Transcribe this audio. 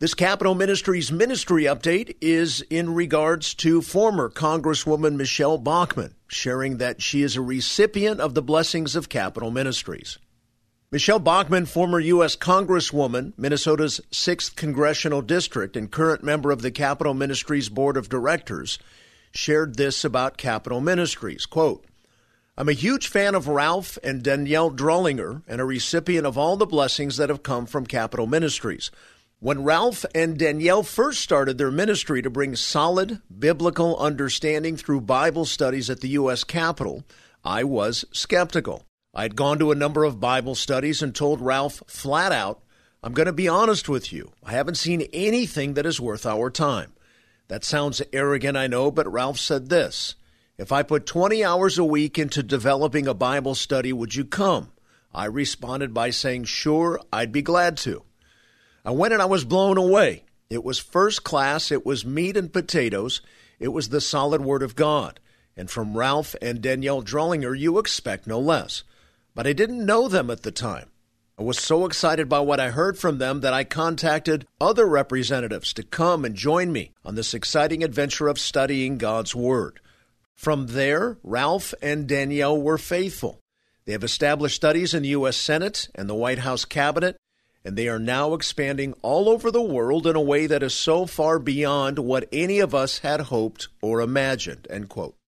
This Capitol Ministries ministry update is in regards to former Congresswoman Michele Bachmann, sharing that she is a recipient of the blessings of Capitol Ministries. Michele Bachmann, former U.S. Congresswoman, Minnesota's 6th Congressional District, and current member of the Capitol Ministries Board of Directors, shared this about Capitol Ministries. Quote, I'm a huge fan of Ralph and Danielle Drollinger and a recipient of all the blessings that have come from Capitol Ministries. When Ralph and Danielle first started their ministry to bring solid biblical understanding through Bible studies at the U.S. Capitol, I was skeptical. I'd gone to a number of Bible studies and told Ralph flat out, I'm going to be honest with you. I haven't seen anything that is worth our time. That sounds arrogant, I know, but Ralph said this If I put 20 hours a week into developing a Bible study, would you come? I responded by saying, Sure, I'd be glad to. I went and I was blown away. It was first class, it was meat and potatoes, it was the solid Word of God. And from Ralph and Danielle Drollinger, you expect no less. But I didn't know them at the time. I was so excited by what I heard from them that I contacted other representatives to come and join me on this exciting adventure of studying God's Word. From there, Ralph and Danielle were faithful. They have established studies in the U.S. Senate and the White House Cabinet and they are now expanding all over the world in a way that is so far beyond what any of us had hoped or imagined. End quote.